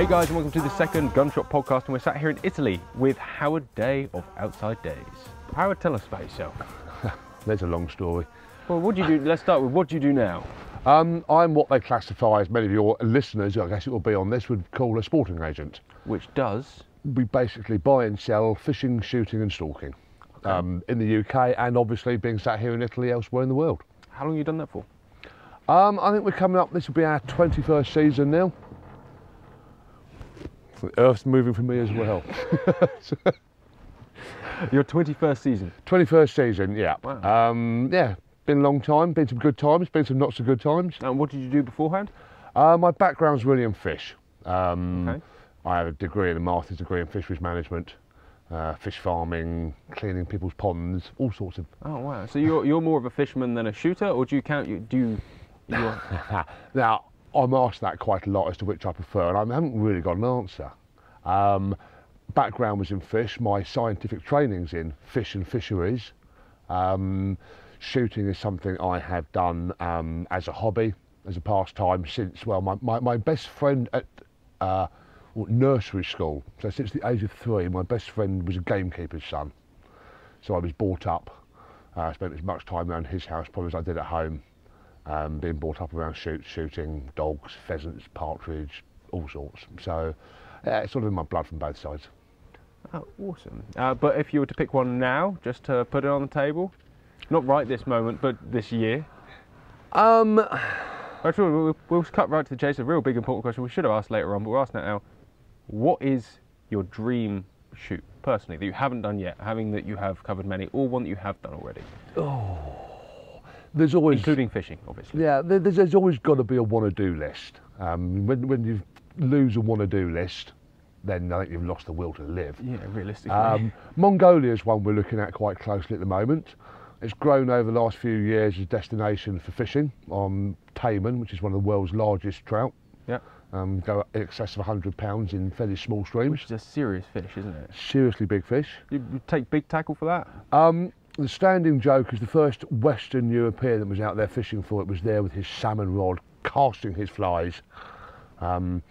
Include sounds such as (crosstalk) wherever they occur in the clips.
Hey guys, and welcome to the second Gunshot podcast. And we're sat here in Italy with Howard Day of Outside Days. Howard, tell us about yourself. (laughs) There's a long story. Well, what do you do? Let's start with what do you do now? Um, I'm what they classify, as many of your listeners, I guess it will be on this, would call a sporting agent. Which does. We basically buy and sell fishing, shooting, and stalking um, in the UK, and obviously being sat here in Italy, elsewhere in the world. How long have you done that for? Um, I think we're coming up. This will be our 21st season now. The Earth's moving for me as well. (laughs) Your 21st season. 21st season, yeah. Wow. Um, yeah, been a long time. Been some good times. Been some not so good times. And what did you do beforehand? Uh, my background's really in fish. Um, Okay. I have a degree and a master's degree in fisheries management, uh, fish farming, cleaning people's ponds, all sorts of. Oh wow. So you're you're more of a fisherman than a shooter, or do you count you do you? (laughs) Now, I'm asked that quite a lot as to which I prefer, and I haven't really got an answer. Um, background was in fish. My scientific training's in fish and fisheries. Um, shooting is something I have done um, as a hobby, as a pastime since, well, my, my, my best friend at uh, nursery school, so since the age of three, my best friend was a gamekeeper's son. So I was brought up, uh, spent as much time around his house probably as I did at home, um, being brought up around shoot, shooting dogs, pheasants, partridge, all sorts. So yeah, it's sort of in my blood from both sides. oh, awesome. Uh, but if you were to pick one now, just to put it on the table, not right this moment, but this year. Um, (sighs) Actually, we'll, we'll cut right to the chase. A real big important question we should have asked later on, but we're asking it now. What is your dream shoot personally that you haven't done yet, having that you have covered many, or one that you have done already, there's always including fishing, obviously? yeah, there's, there's always got to be a want to do list. Um, when when you lose a want to do list, then I think you've lost the will to live. Yeah, realistically. Um, Mongolia is one we're looking at quite closely at the moment. It's grown over the last few years as a destination for fishing on Taimen, which is one of the world's largest trout. yeah, Um, go in excess of 100 pounds in fairly small streams. which is a serious fish, isn't it? Seriously big fish. You, you take big tackle for that? Um, the standing joke is the first Western European that was out there fishing for it was there with his salmon rod, casting his flies. Um,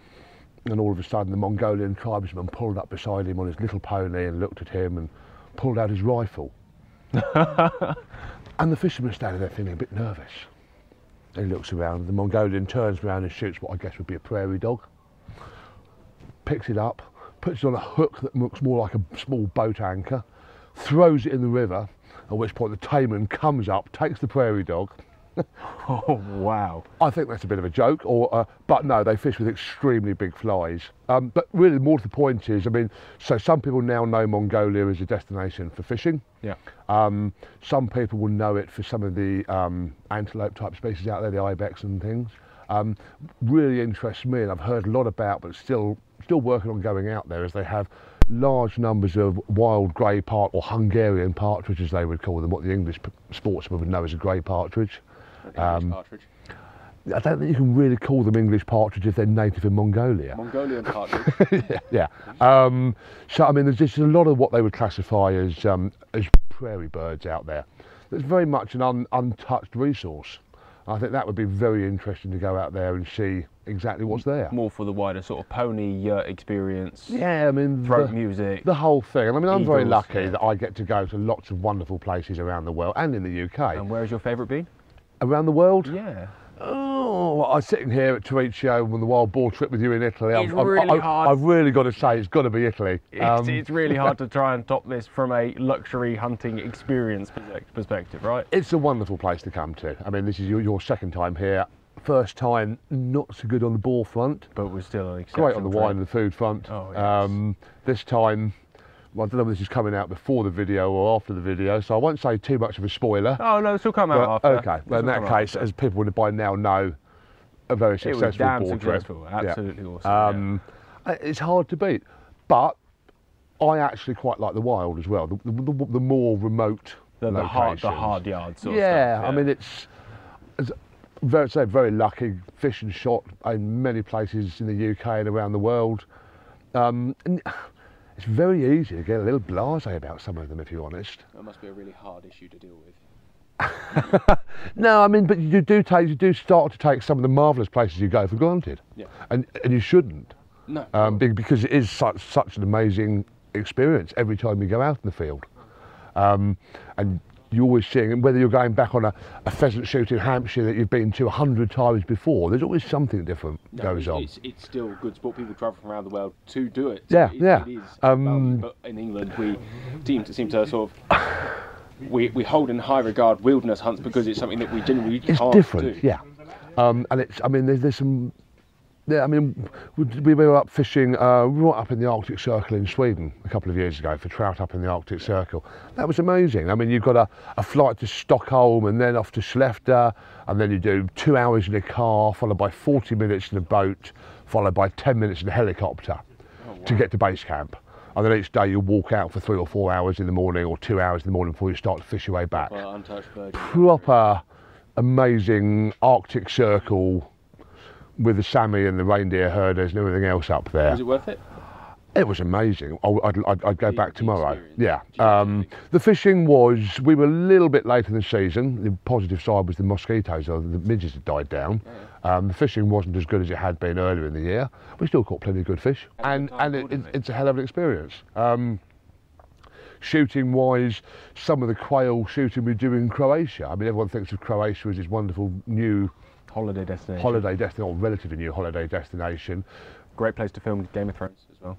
and all of a sudden, the Mongolian tribesman pulled up beside him on his little pony and looked at him and pulled out his rifle. (laughs) and the fisherman standing there feeling a bit nervous. He looks around. The Mongolian turns around and shoots what I guess would be a prairie dog. Picks it up, puts it on a hook that looks more like a small boat anchor, throws it in the river. At which point the taimen comes up, takes the prairie dog. (laughs) Oh, wow. I think that's a bit of a joke, or uh, but no, they fish with extremely big flies. Um, but really, more to the point is, I mean, so some people now know Mongolia as a destination for fishing. Yeah. Um, some people will know it for some of the um, antelope type species out there, the ibex and things. Um, really interests me, and I've heard a lot about, but still, still working on going out there as they have large numbers of wild grey part or Hungarian partridge, as they would call them, what the English sportsmen would know as a grey partridge. Um, partridge. I don't think you can really call them English partridge if they're native in Mongolia. Mongolian (laughs) partridge. yeah. Um, so I mean, there's just a lot of what they would classify as um, as prairie birds out there. There's very much an un, untouched resource. I think that would be very interesting to go out there and see exactly what's there. More for the wider sort of pony experience, Yeah, I mean, throat the, music. the whole thing. And I mean, I'm very lucky yeah. that I get to go to lots of wonderful places around the world and in the UK. and where's your favourite been? around the world? Yeah. Oh, well, I'm sitting here at Torriccio on the wild boar trip with you in Italy. It's really hard. I've really got to say it's got to be Italy. It's, Um, it's really hard to try and top this from a luxury hunting experience perspective, right? it's a wonderful place to come to. I mean, this is your, your second time here. First time, not so good on the boar front. But we're still an Great on the exceptional wine and the food front. Oh, yes. um, this time, well, I don't know if this is coming out before the video or after the video, so I won't say too much of a spoiler. Oh no, this will come out but, after. okay, well, in that case, after. as people would by now know, a very it was successful damn boar trip. successful. Yeah. Absolutely awesome. Um, uh, It's hard to beat, but I actually quite like the wild as well. The, the, the, the more remote the, the hard, the hard yard sort yeah, of stuff. I mean it's, it's very, say very lucky. Fish and shot in many places in the UK and around the world. Um, and it's very easy to get a little blasé about some of them, if you're honest. That must be a really hard issue to deal with. (laughs) No, I mean, but you do take, you do start to take some of the marvellous places you go for granted, Yeah. and and you shouldn't. No. um, because it is such such an amazing experience every time you go out in the field, um, and you're always seeing, and whether you're going back on a, a pheasant shoot in Hampshire that you've been to a hundred times before, there's always something different No, goes on. It's, it's still good sport. People travel from around the world to do it. Yeah, it, yeah. It. Um, but in England, we seem to seem to sort of we, we hold in high regard wilderness hunts because it's something that we generally it's can't different, do. yeah. Um, and it's, I mean, there's, there's some, yeah, I mean, we, we were up fishing uh, right up in the Arctic Circle in Sweden a couple of years ago for trout up in the Arctic Circle. That was amazing. I mean, you've got a, a flight to Stockholm and then off to Skellefteå, and then you do two hours in a car, followed by 40 minutes in a boat, followed by 10 minutes in a helicopter to get to base camp. And then each day you walk out for three or four hours in the morning or two hours in the morning before you start to fish your way back Well, proper amazing Arctic Circle with the Sami and the reindeer herders and everything else up there. Was it worth it? It was amazing. I- I'd, I'd, I'd go back tomorrow. experience. Yeah. Um, the fishing was, we were a little bit late in the season. The positive side was the mosquitoes, or the midges had died down. Um, the fishing wasn't as good as it had been earlier in the year. We still caught plenty of good fish. And, and it, it, it's a hell of an experience. Um, shooting wise, some of the quail shooting we do in Croatia. I mean, everyone thinks of Croatia as this wonderful new Holiday destination. holiday destination, or relatively new holiday destination. Great place to film Game of Thrones as well.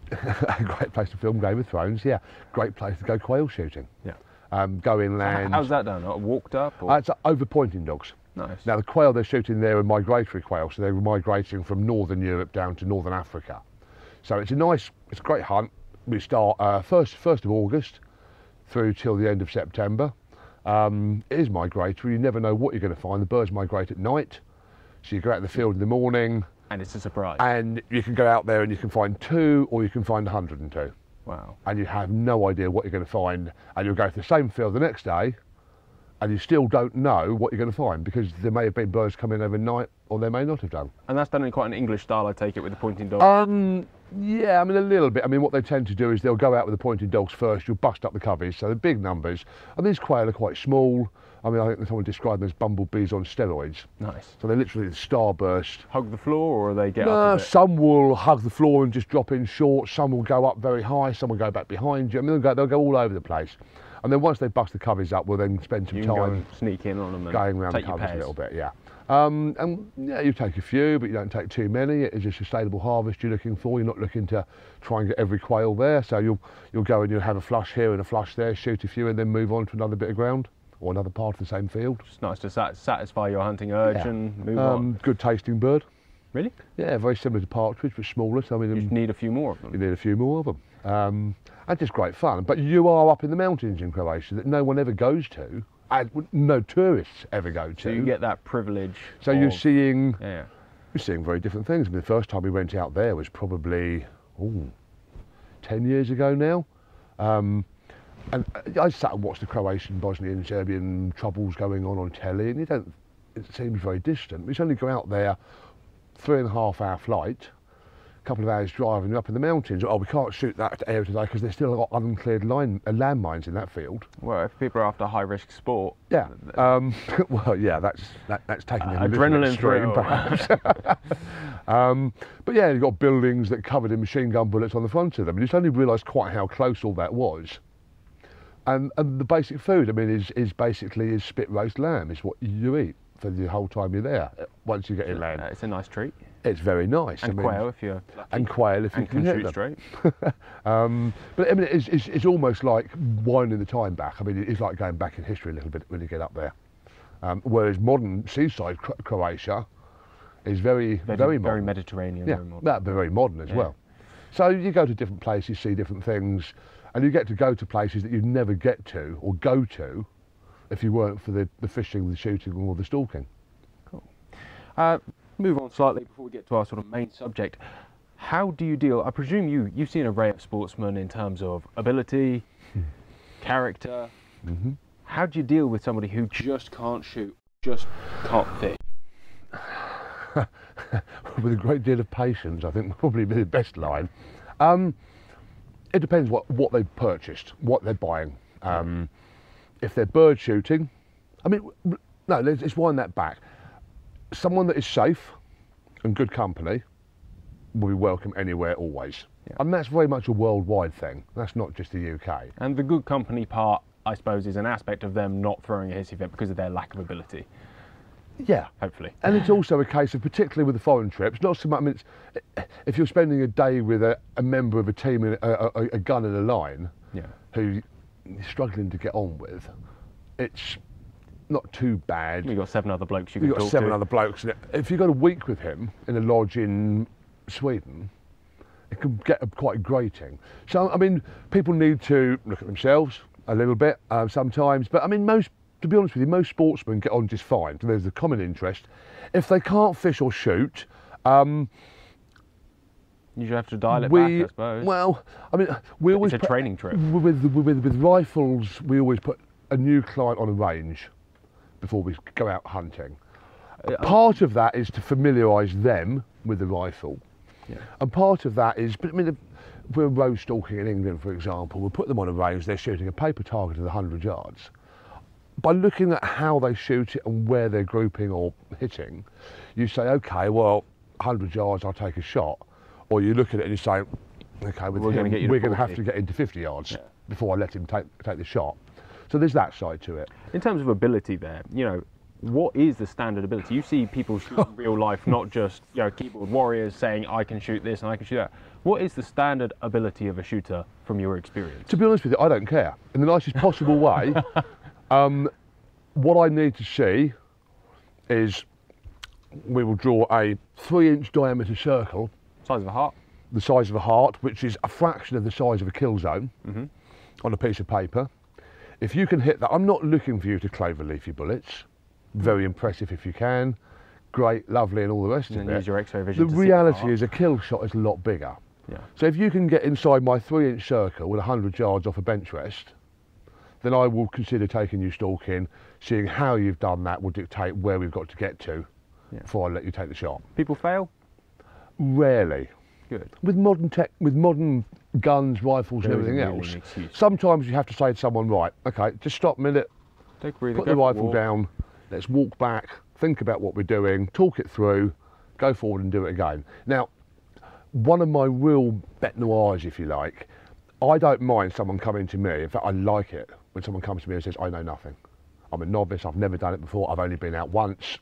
(laughs) great place to film Game of Thrones, yeah. Great place to go quail shooting. Yeah. Um, go inland. How's that done? Uh, Walked up? Or? Uh, it's over pointing dogs. nice. Now, the quail they're shooting there are migratory quail, so they're migrating from northern Europe down to northern Africa. So it's a nice, it's a great hunt. We start uh, first, first of August through till the end of September. Um, it is migratory. You never know what you're going to find. The birds migrate at night, so you go out in the field in the morning, and it's a surprise. and you can go out there and you can find two, or you can find 102 wow. and you have no idea what you're going to find, and you'll go to the same field the next day, and you still don't know what you're going to find because there may have been birds coming overnight, or they may not have done. And that's done in quite an English style, I take it, with the pointing dog. Um, yeah, I mean a little bit. I mean what they tend to do is they'll go out with the pointing dogs first. You'll bust up the coveys, so the big numbers, and these quail are quite small. I mean, I think someone described them as bumblebees on steroids. nice. So they're literally the starburst. Hug the floor, or they get No, up some will hug the floor and just drop in short. Some will go up very high. Some will go back behind you. I mean, they'll go, they'll go all over the place. And then once they bust the coveys up, we'll then spend some You can go time and sneak in on them and going around the covers a little bit. Yeah. Um, and yeah, you take a few, but you don't take too many. It is a sustainable harvest you're looking for. You're not looking to try and get every quail there. So you'll you'll go and you'll have a flush here and a flush there, shoot a few, and then move on to another bit of ground or another part of the same field. It's nice to sat- satisfy your hunting urge Yeah. and move on. Um, good tasting bird. Really? Yeah, very similar to partridge, but smaller. So I mean, You um, need a few more of them. you need a few more of them. Um, and just great fun. But you are up in the mountains in Croatia that no one ever goes to, and no tourists ever go to. So you get that privilege. so you're seeing Yeah. you're seeing very different things. I mean, the first time we went out there was probably ooh, 10 years ago now. Um, and I sat and watched the Croatian, Bosnian, Serbian troubles going on on telly, and you don't, it seems very distant. We just only go out there, three and a half hour flight, a couple of hours driving up in the mountains. Oh, we can't shoot that area today because there's still a lot of uncleared line, uh, landmines in that field. Well, if people are after high risk sport, Yeah. Um, (laughs) well, yeah, that's that, that's taking Uh, adrenaline thrill. perhaps. (laughs) um, but yeah, you've got buildings that covered in machine gun bullets on the front of them. And you suddenly realise quite how close all that was. And, and the basic food, I mean, is, is basically is spit roast lamb. It's what you eat for the whole time you're there. uh, Once you get inland, uh, it's a nice treat. it's very nice. And I mean, quail if you're and quail if you can, can shoot them. (laughs) straight. Um, but I mean, it's, it's, it's almost like winding the time back. I mean, it's like going back in history a little bit when you get up there. Um, whereas modern seaside Croatia is very, Very, very, very. Mediterranean. yeah, very modern. that, but very modern as Yeah. well. So you go to different places, see different things, and you get to go to places that you'd never get to or go to if you weren't for the, the fishing, the shooting, or the stalking. Cool. Uh, move on slightly before we get to our sort of main subject. How do you deal? I presume you you've seen an array of sportsmen in terms of ability, (laughs) character. Mhm. How do you deal with somebody who Just can't shoot. Just can't fish. (laughs) with a great deal of patience, I think probably be the best line. Um, it depends what, what they've purchased, what they're buying. Um, if they're bird shooting, I mean, no, let's, let's wind that back. Someone that is safe and good company will be welcome anywhere, always. Yeah. And that's very much a worldwide thing. That's not just the UK. And the good company part, I suppose, is an aspect of them not throwing a hissy fit because of their lack of ability. Yeah. Hopefully. And it's also a case of, particularly with the foreign trips, not so much. I mean, if you're spending a day with a, a member of a team, in a, a, a gun in a line, Yeah. who you're struggling to get on with, it's not too bad. You've got seven other blokes you can You've got seven to. other blokes. If you've got a week with him in a lodge in Sweden, it can get quite grating. So, I mean, people need to look at themselves a little bit uh, sometimes. But, I mean, most, to be honest with you, most sportsmen get on just fine. There's a common interest. If they can't fish or shoot, um, You have to dial it we, back, I suppose. well, I mean, we always it's a put- training trip. with, with, with, rifles, we always put a new client on a range before we go out hunting. Uh, part of that is to familiarise them with the rifle. Yeah. And part of that is, but I mean, if we're roe stalking in England, for example, we'll put them on a range, they're shooting a paper target at 100 yards. By looking at how they shoot it and where they're grouping or hitting, you say, okay, well, 100 yards, I'll take a shot. Or you look at it and you say, okay, with We're gonna him, get you to we're going to have to get into 50 yards Yeah. before I let him take, take the shot. So there's that side to it. In terms of ability, there, you know, what is the standard ability? You see people shoot in real life, not just you know keyboard warriors saying I can shoot this and I can shoot that. What is the standard ability of a shooter from your experience? To be honest with you, I don't care. In the nicest possible way, (laughs) um, what I need to see is we will draw a three inch diameter circle Size of a heart. the size of a heart, which is a fraction of the size of a kill zone, on a piece of paper. If you can hit that, I'm not looking for you to clover leafy bullets. Very impressive if you can. Great, lovely, and all the rest And of it. use your X-ray vision. the reality is a kill shot is a lot bigger. Yeah. So if you can get inside my three inch circle with 100 yards off a bench rest, then I will consider taking you stalking. Seeing how you've done that will dictate where we've got to get to Yeah. before I let you take the shot. People fail. Rarely. Good. With modern tech, with modern guns, rifles, There and everything else, sometimes you have to say to someone, right, okay, just stop a minute, Take a breather. put the rifle walk. down, let's walk back, think about what we're doing, talk it through, go forward and do it again. Now, one of my real bet noirs, if you like, I don't mind someone coming to me. In fact, I like it when someone comes to me and says, I know nothing. I'm a novice, I've never done it before, I've only been out once,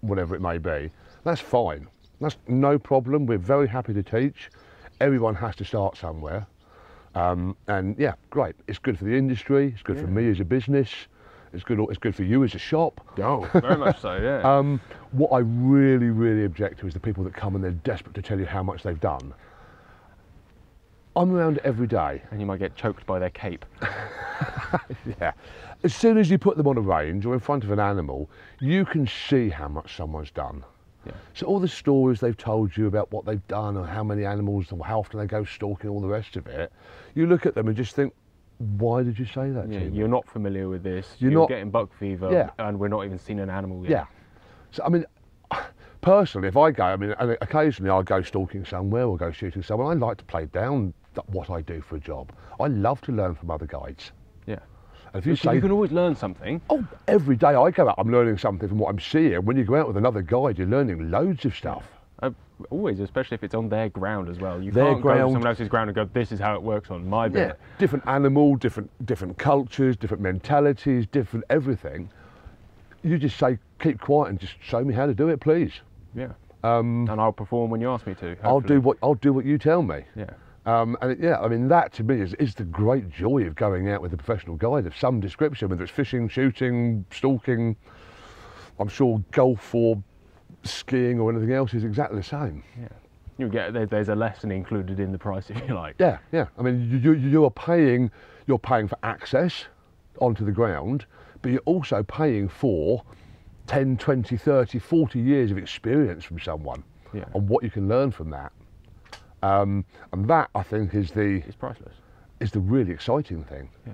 whatever it may be. That's fine. That's no problem. We're very happy to teach. Everyone has to start somewhere. Um, and yeah, great. It's good for the industry, it's good for me as a business, it's good, it's good for you as a shop. Oh, very much so. Yeah. (laughs) Um, what I really, really object to is the people that come and they're desperate to tell you how much they've done. I'm around every day. and you might get choked by their cape. (laughs) Yeah. As soon as you put them on a range or in front of an animal, you can see how much someone's done. Yeah. So all the stories they've told you about what they've done or how many animals or how often they go stalking, all the rest of it, you look at them and just think, why did you say that Yeah, to me? you're not familiar with this. You're You're, not- getting buck fever, Yeah. and we're not even seeing an animal yet. Yeah. So I mean, (sighs) personally, if I go, I mean, occasionally I go stalking somewhere or go shooting someone. I like to play down what I do for a job. I love to learn from other guides. Yeah. And if you say, you can always learn something. oh, every day I go out, I'm learning something from what I'm seeing. When you go out with another guide, you're learning loads of stuff. Uh, always, especially if it's on their ground as well. You Their can't go to ground. someone else's ground and go, "This is how it works on my bit." Yeah, different animal, different different cultures, different mentalities, different everything. You just say, keep quiet and just show me how to do it, please. Yeah. Um, And I'll perform when you ask me to. I'll do what I'll do what you tell me. Yeah. Um, and it, yeah, I mean that to me is, is the great joy of going out with a professional guide of some description, whether it's fishing, shooting, stalking. I'm sure golf or skiing or anything else is exactly the same. Yeah. You get there's a lesson included in the price (laughs) if you like. Yeah, yeah. I mean you, you, you are paying you're paying for access onto the ground, but you're also paying for 10, 20, 30, 40 years of experience from someone Yeah. and what you can learn from that. Um, and that I think is the It's priceless. is the really exciting thing. Yeah.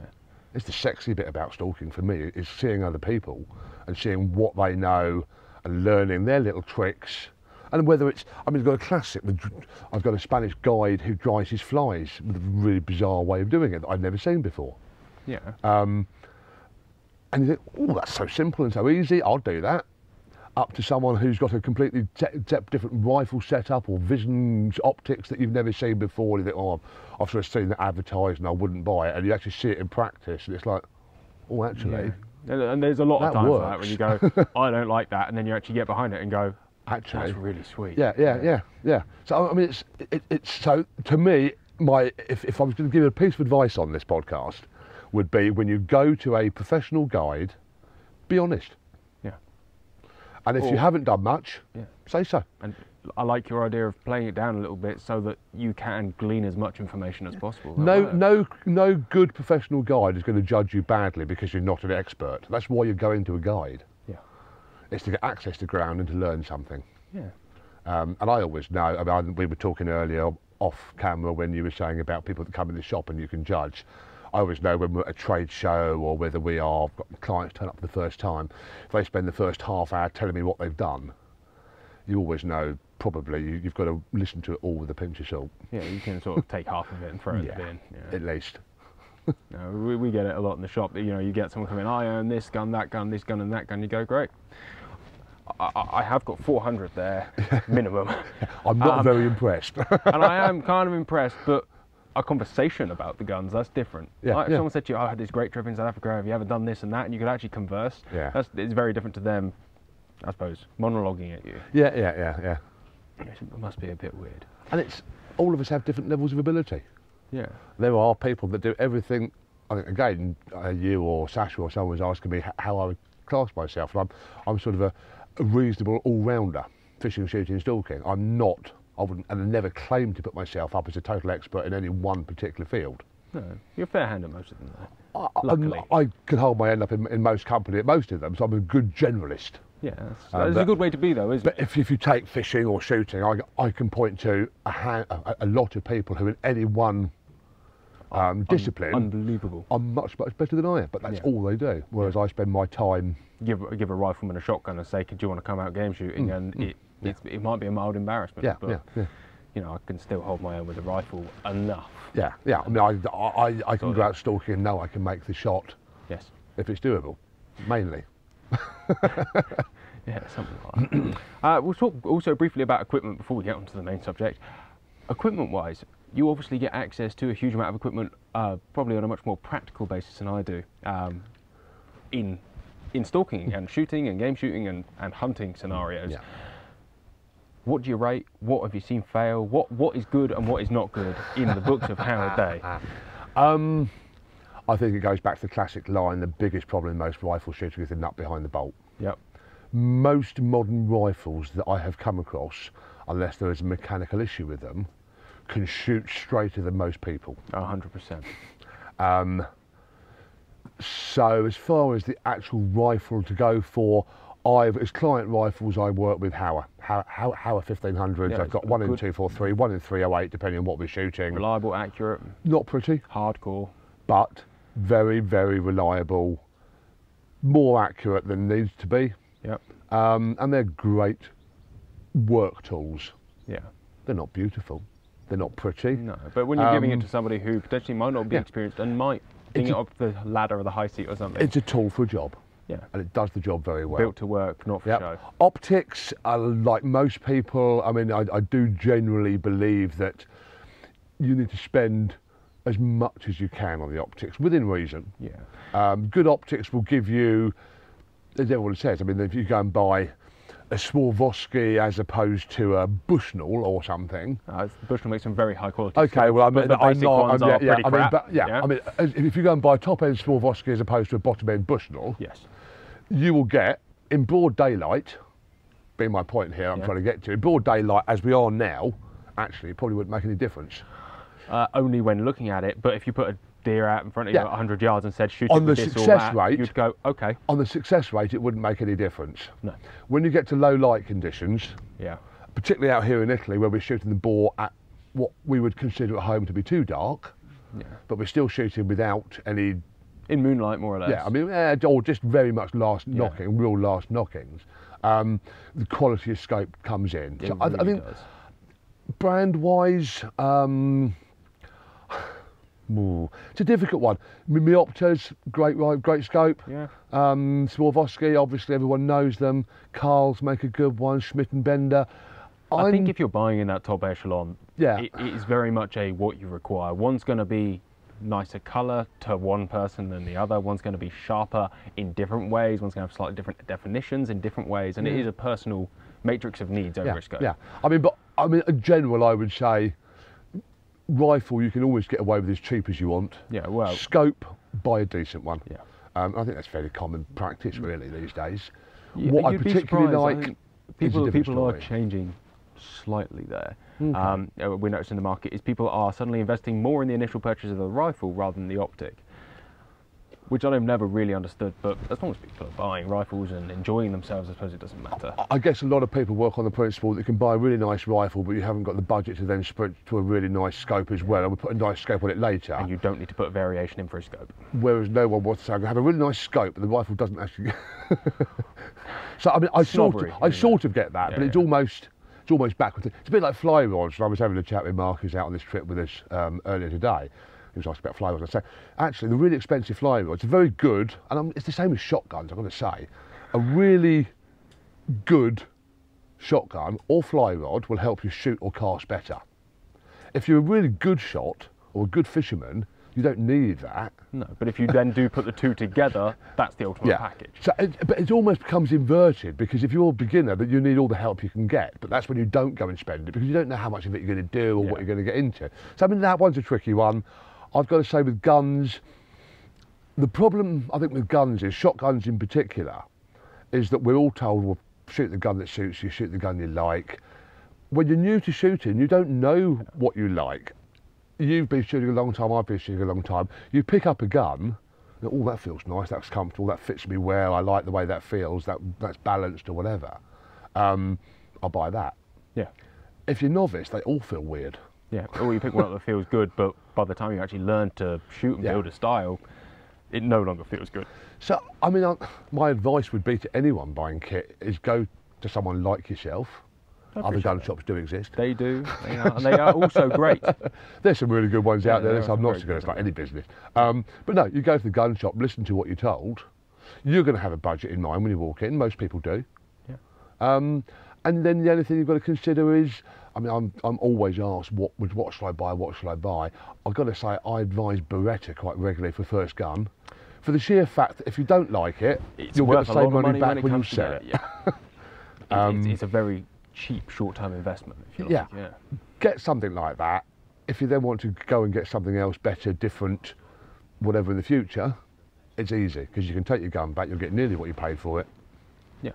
It's the sexy bit about stalking for me is seeing other people and seeing what they know and learning their little tricks. And whether it's, I mean, I've got a classic. I've got a Spanish guide who dries his flies with a really bizarre way of doing it that I've never seen before. Yeah. Um, and you think, oh, that's so simple and so easy. I'll do that. Up to someone who's got a completely te- te- different rifle setup or vision optics that you've never seen before. You think, oh, I've, I've sort of seen that advertised and I wouldn't buy it, and you actually see it in practice, and it's like, oh, actually, And, and there's a lot of That times like that when you go. (laughs) I don't like that, and then you actually get behind it and go, actually, that's really sweet. Yeah, yeah, yeah, yeah. So I mean, it's it, it's so to me, my if, if I was going to give a piece of advice on this podcast, would be when you go to a professional guide, be honest. And if Or- you haven't done much, Yeah. say so. And I like your idea of playing it down a little bit so that you can glean as much information as possible. No, no, no good professional guide is going to judge you badly because you're not an expert. That's why you're going to a guide. Yeah. It's to get access to ground and to learn something. Yeah. Um, and I always know, I mean, we were talking earlier off camera when you were saying about people that come in the shop and you can judge. I always know when we're at a trade show or whether we are got clients turn up for the first time, if they spend the first half hour telling me what they've done, you always know probably you, you've got to listen to it all with a pinch of salt, Yeah, you can sort of take half of it and throw it in Yeah. the bin. Yeah. at least. (laughs) No, we, we get it a lot in the shop. You know, you get someone coming, I own this gun, that gun, this gun, and that gun. You go, great. I, I, I have got 400 there, (laughs) minimum. I'm not Um, very impressed. and I am kind of impressed, but a conversation about the guns, that's different. Yeah, like if yeah. someone said to you, oh, I had this great trip in South Africa, have you ever done this and that? And you could actually converse. Yeah. That's, it's very different to them, I suppose, monologuing at you. yeah, yeah, yeah, yeah. It must be a bit weird. And it's all of us have different levels of ability. Yeah. There are people that do everything. I think again, uh, you or Sasha or someone was asking me how I would class myself, and I'm I'm sort of a, a reasonable all-rounder, fishing, shooting, stalking. I'm not. I wouldn't, and I never claim to put myself up as a total expert in any one particular field. No, you're fair hand at most of them, though. I, Luckily. I can hold my end up in, in most company at most of them, so I'm a good generalist. Yeah, that's, Uh, that's a good way to be, though, isn't But it? if, if you take fishing or shooting, I, I can point to a, ha- a, a lot of people who in any one um, discipline Unbelievable. are much, much better than I am, but that's Yeah. all they do. Whereas I spend my time, Give give a rifleman a shotgun and say, "Do you want to come out game shooting?" and it it's, it might be a mild embarrassment, Mm, yeah, but yeah, yeah, you know, I can still hold my own with a rifle enough. yeah, yeah. I mean, I, I, I can go out stalking and know I can make the shot Yes. if it's doable, mainly. (laughs) Yeah, something like that. (clears throat) uh, we'll talk also briefly about equipment before we get onto the main subject. Equipment-wise, you obviously get access to a huge amount of equipment, uh, probably on a much more practical basis than I do, um, in in stalking and shooting and game shooting and, and hunting scenarios. Yeah. What do you rate? What have you seen fail? What what is good and what is not good in the books of Howard (laughs) Day? Um, I think it goes back to the classic line: the biggest problem in most rifle shooting is the nut behind the bolt. Yep. Most modern rifles that I have come across, unless there is a mechanical issue with them, can shoot straighter than most people. A hundred percent. Um, so as far as the actual rifle to go for, I've as client rifles I work with Howa, Howa, Howa, Howa 1500s. Yeah, I've got one in good. 243, one in 308, depending on what we're shooting. Reliable, accurate, Not pretty, hardcore. but very, very reliable. More accurate than needs to be, Yep. um, and they're great work tools. Yeah. They're not beautiful, they're not pretty. No, but when you're giving it Um, to somebody who potentially might not be yeah. experienced and might It's it up the ladder or the high seat or something. It's a tool for a job, yeah. and it does the job very well. Built to work, not for Yep. show. Optics, are like most people, I mean, I, I do generally believe that you need to spend as much as you can on the optics within reason. Yeah. Um, good optics will give you, as everyone says, I mean, if you go and buy a Swarovski as opposed to a Bushnell or something. Uh, Bushnell makes some very high quality. Okay, stuff, well, I mean, the I'm not, ones I'm, yeah, yeah, pretty I mean, crap. but yeah, I mean, if you go and buy a top end Swarovski as opposed to a bottom end Bushnell, yes. you will get in broad daylight, being my point here, I'm Yeah. trying to get to, in broad daylight as we are now, actually, it probably wouldn't make any difference. Uh, only when looking at it, but if you put a deer out in front of Yeah. you at 100 yards and said shoot On the with this or success that, rate- you'd go, okay, On the success rate, it wouldn't make any difference. no, When you get to low light conditions, yeah, particularly out here in Italy where we're shooting the boar at what we would consider at home to be too dark, yeah. but we're still shooting without any, In moonlight, more or less. yeah, I mean, eh, or just very much last Yeah. knocking, real last knockings. Um, the quality of scope comes in. it So I, really I mean, does. brand wise, um, Ooh, it's a difficult one. Mi- Meoptas, great, right, great scope. Yeah. Um, Swarovski, obviously everyone knows them. Carl's make a good one. Schmidt and Bender. I think I'm- if you're buying in that top echelon, Yeah. it, it is very much a what you require. One's going to be nicer color to one person than the other. One's going to be sharper in different ways. One's going to have slightly different definitions in different ways, and it is a personal matrix of needs over yeah, a scope. yeah. I mean, but I mean, in general, I would say rifle you can always get away with as cheap as you want. Yeah, well- scope buy a decent one. Yeah. Um, I think that's fairly common practice really these days. Yeah, what I particularly I like a people people are changing slightly there. Um, uh, we're noticing the market is people are suddenly investing more in the initial purchase of the rifle rather than the optic, which I've never really understood. But as long as people are buying rifles and enjoying themselves, I suppose it doesn't matter. I guess a lot of people work on the principle that you can buy a really nice rifle, but you haven't got the budget to then sprint to a really nice scope as well, and we put a nice scope on it later. And you don't need to put a variation in for a scope. Whereas no one wants to say, I'm going to have a really nice scope, but the rifle doesn't actually. (laughs) so I mean, I sort of, I sort of get that, Yeah, but it's yeah. almost, it's almost backwards. It's a bit like fly rods. I was having a chat with Mark, who's out on this trip with us um, earlier today. He was asking about fly rods. I said, actually, the really expensive fly rods are very good, and I'm, it's the same with shotguns. I've got to say, a really good shotgun or fly rod will help you shoot or cast better. If you're a really good shot or a good fisherman, you don't need that. No, but if you then do put the two together, that's the ultimate package. So, it, but it almost becomes inverted because if you're a beginner, that you need all the help you can get. But that's when you don't go and spend it because you don't know how much of it you're going to do or what you're going to get into. So I mean that one's a tricky one. I've got to say with guns, the problem I think with guns is shotguns in particular, is that we're all told well shoot the gun that suits you, shoot the gun you like. When you're new to shooting, you don't know what you like. You've been shooting a long time, I've been shooting a long time. You pick up a gun, oh, that feels nice, that's comfortable, that fits me well, I like the way that feels, that, that's balanced or whatever. Um, I'll buy that. Yeah. If you're novice, they all feel weird. Yeah, or you pick one up that feels good, but by the time you actually learn to shoot and Yeah. build a style, it no longer feels good. So, I mean, I, my advice would be to anyone buying kit is go to someone like yourself. Other gun that. shops do exist. They do, they are, and they are also great. (laughs) There's some really good ones Yeah, out there. That's, I'm not so good. It's like any business. Um, but no, you go to the gun shop, listen to what you're told. You're going to have a budget in mind when you walk in. Most people do. Yeah. Um, and then the only thing you've got to consider is, I mean, I'm, I'm always asked, what what should I buy? What should I buy? I've got to say, I advise Beretta quite regularly for first gun, for the sheer fact that if you don't like it, It's you'll get the same money, money back when when you sell it. it. Yeah. (laughs) It's- it's, it's a very cheap short-term investment. If you like. Yeah. yeah. get something like that. If you then want to go and get something else better, different, whatever in the future, it's easy because you can take your gun back. You'll get nearly what you paid for it. Yeah.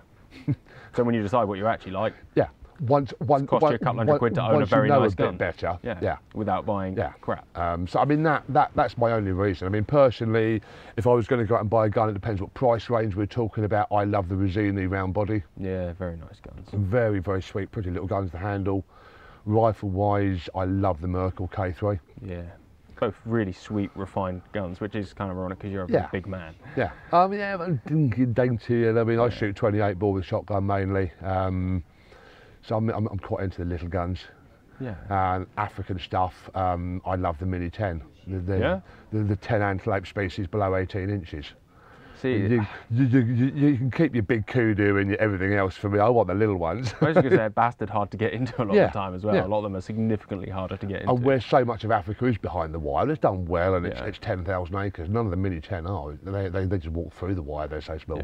(laughs) so when you decide what you actually like, Yeah. Once, one, cost one, you a couple hundred quid to own a once very you know nice a gun. better. yeah, Yeah. without buying Yeah. crap. Um, so I mean that, that that's my only reason. I mean personally, if I was going to go out and buy a gun, it depends what price range we're talking about. I love the Rizzini round body, Yeah, very nice guns. very very sweet, pretty little guns to handle. Rifle wise, I love the Merkel K3. Yeah. Both really sweet, refined guns, which is kind of ironic because you're a Yeah. big man. Yeah, um, yeah, dinky, dainty, and I mean, I shoot 28 bore with shotgun mainly, um, so I'm, I'm, I'm quite into the little guns. Yeah. And African stuff, um, I love the Mini 10, the, the, Yeah? the, the 10 antelope species below 18 inches. See, You, you, you, you, can keep your big kudu and your everything else for me. I want the little ones. Going to say, (laughs) bastard hard to get into a lot Yeah, of the time as well. yeah. A lot of them are significantly harder to get into. and where so much of Africa is behind the wire, it's done well and it's, Yeah. it's 10,000 acres. None of the Mini 10 are. They, they, they just walk through the wire, they're so small.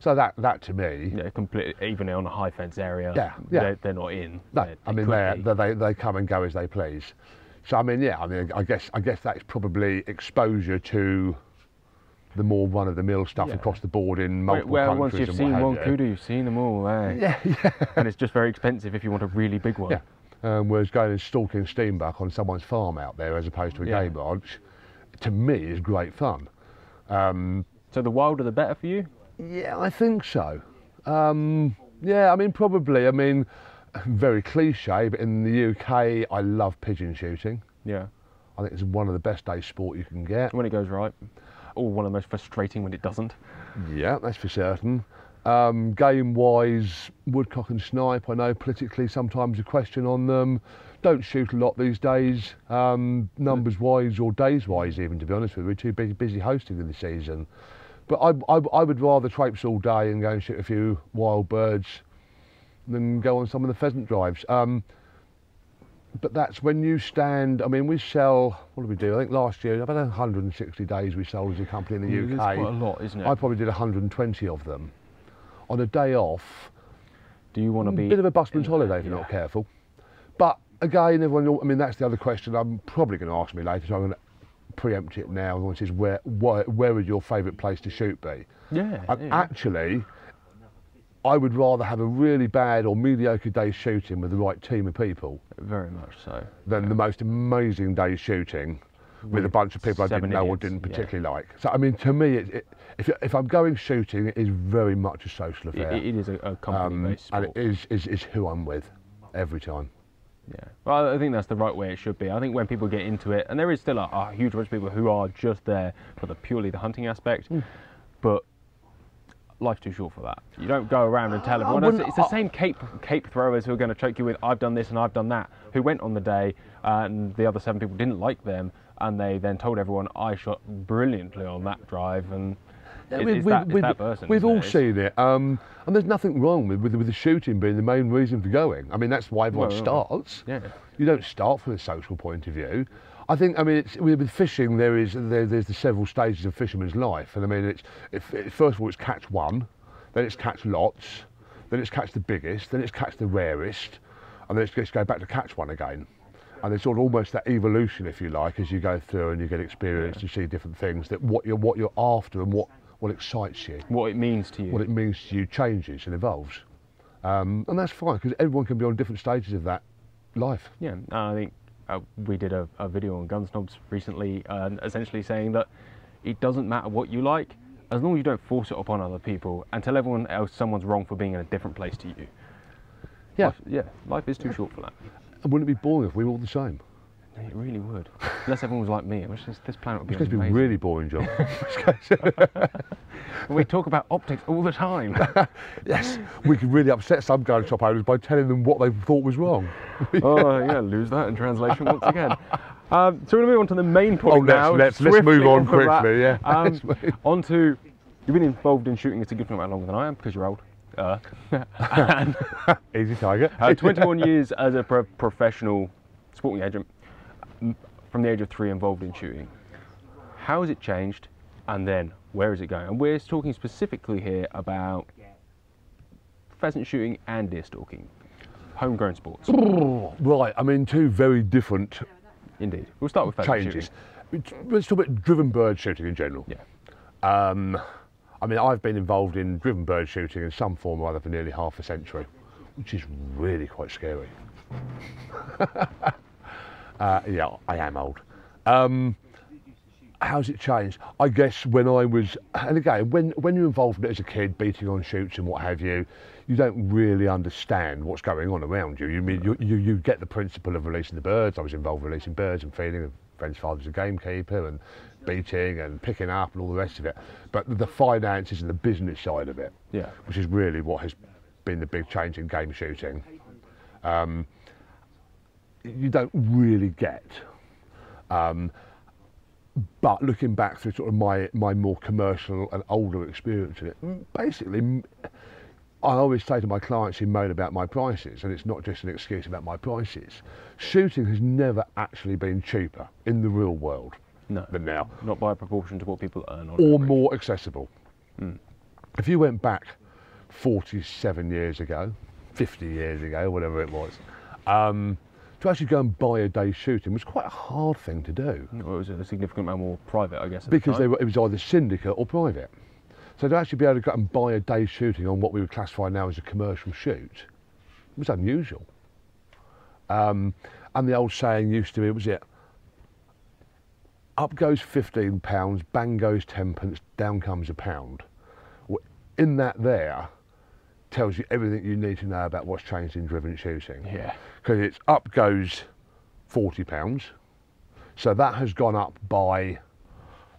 So that, that to me, yeah, completely, even on a high fence area, Yeah, yeah. They're, they're not in. No, They- I mean they they they come and go as they please. So I mean, yeah, I mean, I guess I guess that's probably exposure to the more run-of-the-mill stuff Yeah. across the board in multiple once countries you've and what seen one you. kudu, you've seen them all, eh? (laughs) Yeah, yeah, and it's just very expensive if you want a really big one. yeah. Um, whereas going and stalking steenbuck on someone's farm out there as opposed to a Yeah. game lodge, to me is great fun. Um, So the wilder the better for you? Yeah, I think so. Um, yeah, I mean, probably. I mean, (laughs) very cliche, but in the UK, I love pigeon shooting. Yeah. I think it's one of the best day sport you can get. When it goes right. Or one of the most frustrating when it doesn't. Yeah, that's for certain. Um, game wise, woodcock and snipe, I know politically sometimes a question on them. Don't shoot a lot these days, um, numbers wise or days wise, even to be honest with you. We're too busy, busy hosting in the season. But I, I, I would rather traipse all day and go and shoot a few wild birds than go on some of the pheasant drives. Um, but that's when you stand. I mean, we sell. What do we do? I think last year about 160 days we sold as a company in the UK. quite a lot, isn't it? I probably did 120 of them. On a day off, Do you want to be a bit of a busman's holiday if you're not careful. But again, everyone. I mean, that's the other question I'm probably going to ask me later, so I'm going to preempt it now. Which is where where, where would your favourite place to shoot be? Yeah. And yeah. actually, I would rather have a really bad or mediocre day shooting with the right team of people Very much so. than the most amazing day shooting with a bunch of people I didn't know or didn't yeah. particularly like. So I mean, to me, it, it, if if I'm going shooting, it is very much a social It- affair, it is a, a um, company-based and it is, is is who I'm with every time. Yeah, well, I think that's the right way it should be. I think when people get into it, and there is still a, a huge bunch of people who are just there for the purely the hunting aspect, Hmm. but life's too short for that. You don't go around and tell everyone. It's, it's the same cape cape throwers who are going to choke you with "I've done this and I've done that," who went on the day, and the other seven people didn't like them, and they then told everyone I shot brilliantly on that drive, and it- we- it's, we- that, it's we- that person. We've all it? Seen it, um, and there's nothing wrong with, with with the shooting being the main reason for going. I mean, that's why everyone Well, starts. Yeah. You don't start from a social point of view. I think, I mean, it's, with, with fishing, there is there, there's the several stages of fisherman's life, and I mean, it's if, it, first of all it's catch one, then it's catch lots, then it's catch the biggest, then it's catch the rarest, and then it's just go back to catch one again. And it's sort of almost that evolution, if you like, as you go through and you get experience to see different things. That what you're what you're after and what what excites you What it means to you. what it means to you changes and evolves. Um, and that's fine because everyone can be on different stages of that life. Yeah, I think uh, we did a, a video on gun snobs recently, uh, essentially saying that it doesn't matter what you like, as long as you don't force it upon other people and tell everyone else someone's wrong for being in a different place to you. Yeah. Life, yeah, life is too short for that. And wouldn't it be boring if we were all the same? It really would. Unless everyone was like me, which is, this planet would be It's going to be really boring, John. (laughs) (laughs) We talk about optics all the time. (laughs) yes, we could really upset some gun shop owners by telling them what they thought was wrong. oh yeah, lose that in translation once again. Um, so we're going to move on to the main point Oh, let's- now. let's- let's move on of that. quickly, yeah. Um, on to you've been involved in shooting at a significant amount longer than I am because you're old. Uh, and Easy tiger. uh, 21 years as a pro- professional sporting agent, from the age of three involved in shooting. How has it changed, and then where is it going? And we're talking specifically here about pheasant shooting and deer stalking, homegrown sports. right, I mean, two very different Indeed. We'll start with pheasant changes. shooting. Let's talk about driven bird shooting in general. Yeah. Um, I mean, I've been involved in driven bird shooting in some form or other for nearly half a century, which is really quite scary. (laughs) uh, yeah, I am old. Um, how's it changed? I guess when I was, and again, when, when you're involved in it as a kid, beating on shoots and what have you, you don't really understand what's going on around you. You mean you, you, you get the principle of releasing the birds. I was involved in releasing birds and feeding. A friend's father's a gamekeeper and beating and picking up and all the rest of it. But the finances and the business side of it, Yeah. which is really what has been the big change in game shooting, um, you don't really get. Um, but looking back through sort of my, my more commercial and older experience in it, mm, basically, mm, I always say to my clients who moan about my prices, and it's not just an excuse about my prices, shooting has never actually been cheaper in the real world No. than now Not by proportion to what people earn or average. more accessible. If you went back 47 years ago, 50 years ago, whatever it was, um, to actually go and buy a day's shooting was quite a hard thing to do Well, it was a significant amount more private, I guess. Because the they were, it was either syndicate or private. So to actually be able to go and buy a day's shooting on what we would classify now as a commercial shoot was unusual. Um, and the old saying used to be, was it, up goes 15 pounds, bang goes 10 pence, down comes a pound. In that there tells you everything you need to know about what's changed in driven shooting Yeah. because it's up goes 40 pounds so that has gone up by